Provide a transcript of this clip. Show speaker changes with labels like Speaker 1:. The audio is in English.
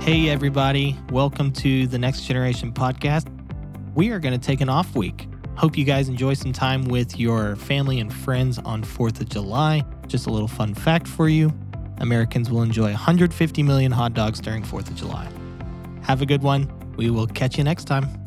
Speaker 1: Hey, everybody. Welcome to the Next Generation podcast. We are going to take an off week. Hope you guys enjoy some time with your family and friends on 4th of July. Just a little fun fact for you Americans will enjoy 150 million hot dogs during 4th of July. Have a good one. We will catch you next time.